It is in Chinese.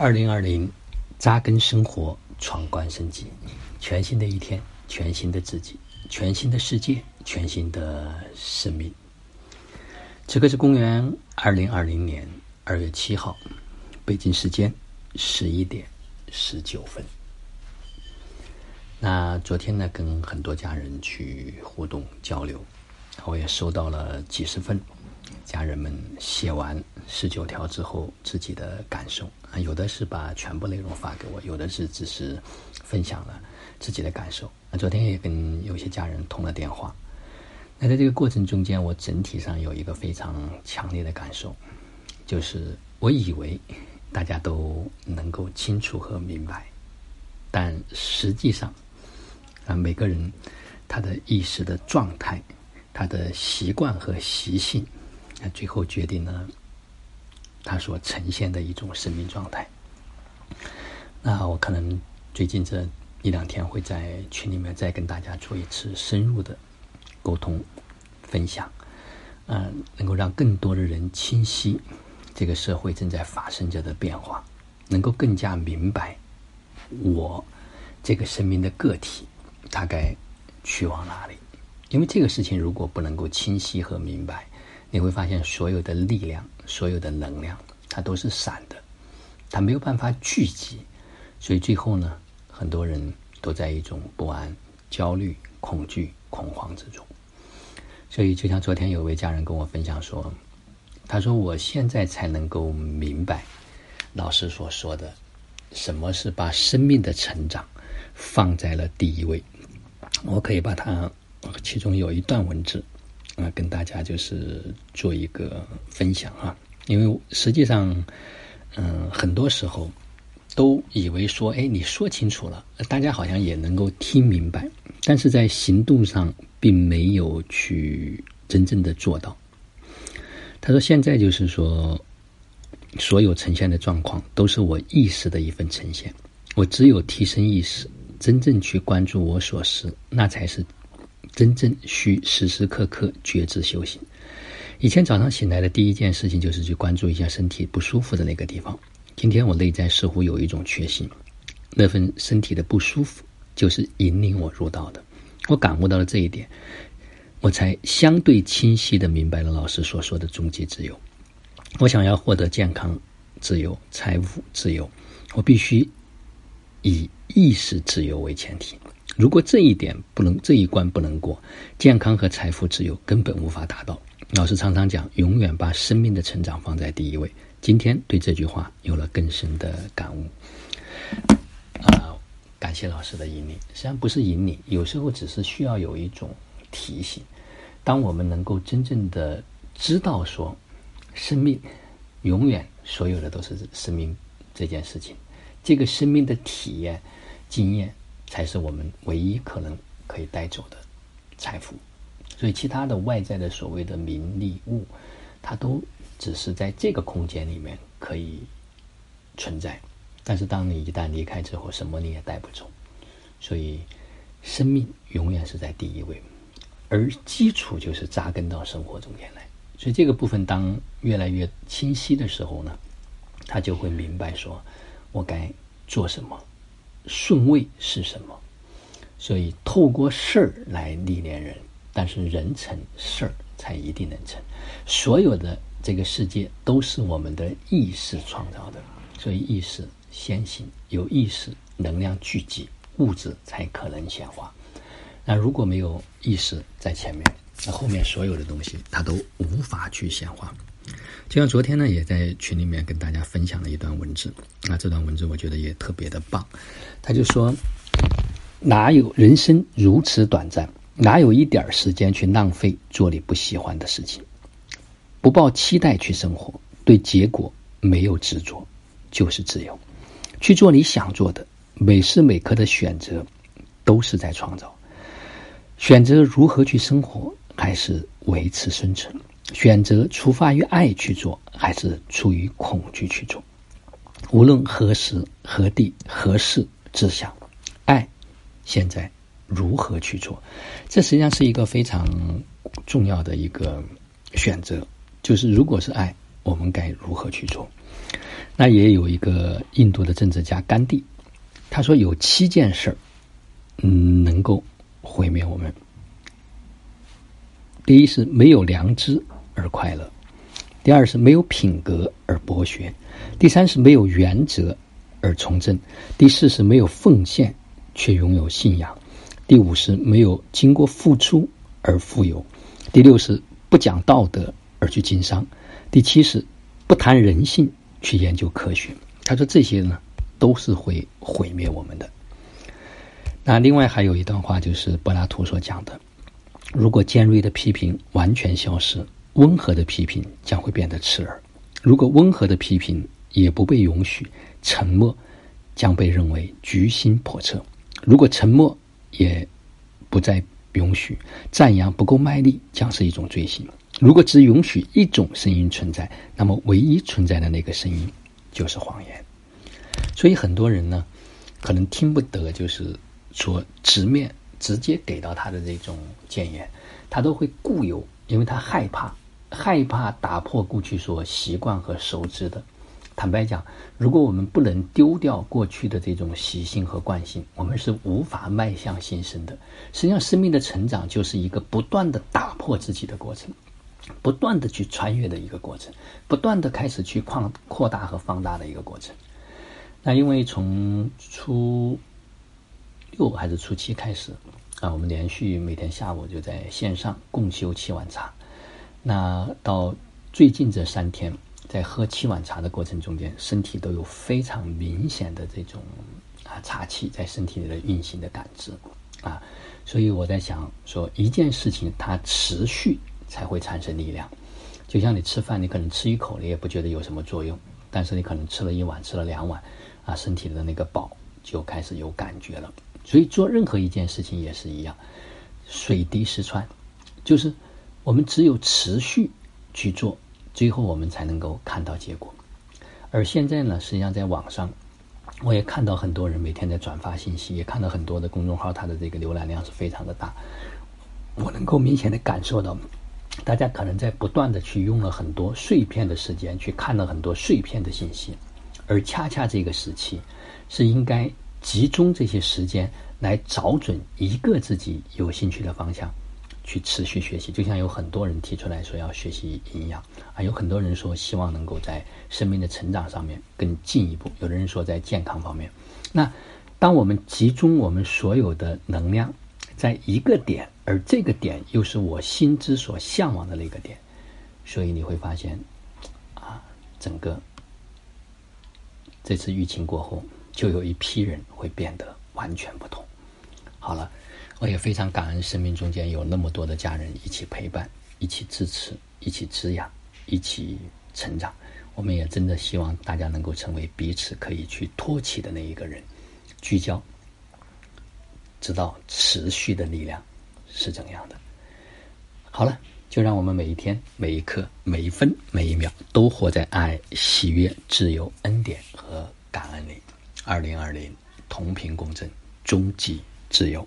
二零二零，扎根生活，闯关升级，全新的一天，全新的自己，全新的世界，全新的生命。此刻是公元二零二零年二月七号，北京时间十一点十九分。那昨天呢，跟很多家人去互动交流，我也收到了几十份。家人们写完十九条之后自己的感受啊，有的是把全部内容发给我，有的是只是分享了自己的感受。那昨天也跟有些家人通了电话。那在这个过程中间，我整体上有一个非常强烈的感受，就是我以为大家都能够清楚和明白，但实际上啊，每个人他的意识的状态、他的习惯和习性。那最后决定了他所呈现的一种生命状态。那我可能最近这一两天会在群里面再跟大家做一次深入的沟通分享，嗯，能够让更多的人清晰这个社会正在发生着的变化，能够更加明白我这个生命的个体大概去往哪里。因为这个事情如果不能够清晰和明白，你会发现，所有的力量、所有的能量，它都是散的，它没有办法聚集，所以最后呢，很多人都在一种不安、焦虑、恐惧、恐慌之中。所以，就像昨天有位家人跟我分享说，他说：“我现在才能够明白老师所说的，什么是把生命的成长放在了第一位。”我可以把它，其中有一段文字。啊，跟大家就是做一个分享啊，因为实际上，嗯，很多时候都以为说，哎，你说清楚了，大家好像也能够听明白，但是在行动上并没有去真正的做到。他说，现在就是说，所有呈现的状况都是我意识的一份呈现，我只有提升意识，真正去关注我所思，那才是。真正需时时刻刻觉知修行。以前早上醒来的第一件事情就是去关注一下身体不舒服的那个地方。今天我内在似乎有一种确信，那份身体的不舒服就是引领我入道的。我感悟到了这一点，我才相对清晰的明白了老师所说的终极自由。我想要获得健康、自由、财务自由，我必须以意识自由为前提。如果这一点不能这一关不能过，健康和财富自由根本无法达到。老师常常讲，永远把生命的成长放在第一位。今天对这句话有了更深的感悟。啊，感谢老师的引领。实际上不是引领，有时候只是需要有一种提醒。当我们能够真正的知道说，生命永远所有的都是生命这件事情，这个生命的体验经验。才是我们唯一可能可以带走的财富，所以其他的外在的所谓的名利物，它都只是在这个空间里面可以存在。但是当你一旦离开之后，什么你也带不走。所以生命永远是在第一位，而基础就是扎根到生活中间来。所以这个部分当越来越清晰的时候呢，他就会明白说，我该做什么。顺位是什么？所以透过事儿来历练人，但是人成事儿才一定能成。所有的这个世界都是我们的意识创造的，所以意识先行，有意识能量聚集，物质才可能显化。那如果没有意识在前面，那后面所有的东西它都无法去显化。就像昨天呢，也在群里面跟大家分享了一段文字，那这段文字我觉得也特别的棒。他就说：“哪有人生如此短暂？哪有一点时间去浪费做你不喜欢的事情？不抱期待去生活，对结果没有执着，就是自由。去做你想做的，每时每刻的选择都是在创造。选择如何去生活，还是维持生存。”选择出发于爱去做，还是出于恐惧去做？无论何时何地何事，只想爱。现在如何去做？这实际上是一个非常重要的一个选择。就是如果是爱，我们该如何去做？那也有一个印度的政治家甘地，他说有七件事儿，嗯，能够毁灭我们。第一是没有良知而快乐，第二是没有品格而博学，第三是没有原则而从政，第四是没有奉献却拥有信仰，第五是没有经过付出而富有，第六是不讲道德而去经商，第七是不谈人性。去研究科学，他说这些呢都是会毁灭我们的。那另外还有一段话，就是柏拉图所讲的：如果尖锐的批评完全消失，温和的批评将会变得刺耳；如果温和的批评也不被允许，沉默将被认为居心叵测；如果沉默也不再允许，赞扬不够卖力将是一种罪行。如果只允许一种声音存在，那么唯一存在的那个声音就是谎言。所以很多人呢，可能听不得，就是说直面直接给到他的这种谏言，他都会固有，因为他害怕，害怕打破过去所习惯和熟知的。坦白讲，如果我们不能丢掉过去的这种习性和惯性，我们是无法迈向新生的。实际上，生命的成长就是一个不断的打破自己的过程。不断的去穿越的一个过程，不断的开始去扩扩大和放大的一个过程。那因为从初六还是初七开始啊，我们连续每天下午就在线上共修七碗茶。那到最近这三天，在喝七碗茶的过程中间，身体都有非常明显的这种啊茶气在身体里的运行的感知啊。所以我在想说，一件事情它持续。才会产生力量，就像你吃饭，你可能吃一口，你也不觉得有什么作用，但是你可能吃了一碗，吃了两碗，啊，身体的那个饱就开始有感觉了。所以做任何一件事情也是一样，水滴石穿，就是我们只有持续去做，最后我们才能够看到结果。而现在呢，实际上在网上，我也看到很多人每天在转发信息，也看到很多的公众号，它的这个浏览量是非常的大，我能够明显的感受到。大家可能在不断的去用了很多碎片的时间去看了很多碎片的信息，而恰恰这个时期是应该集中这些时间来找准一个自己有兴趣的方向，去持续学习。就像有很多人提出来说要学习营养啊，有很多人说希望能够在生命的成长上面更进一步，有的人说在健康方面。那当我们集中我们所有的能量。在一个点，而这个点又是我心之所向往的那个点，所以你会发现，啊，整个这次疫情过后，就有一批人会变得完全不同。好了，我也非常感恩生命中间有那么多的家人一起陪伴、一起支持、一起滋养、一起成长。我们也真的希望大家能够成为彼此可以去托起的那一个人，聚焦。知道持续的力量是怎样的。好了，就让我们每一天、每一刻、每一分、每一秒，都活在爱、喜悦、自由、恩典和感恩里。二零二零，同频共振，终极自由。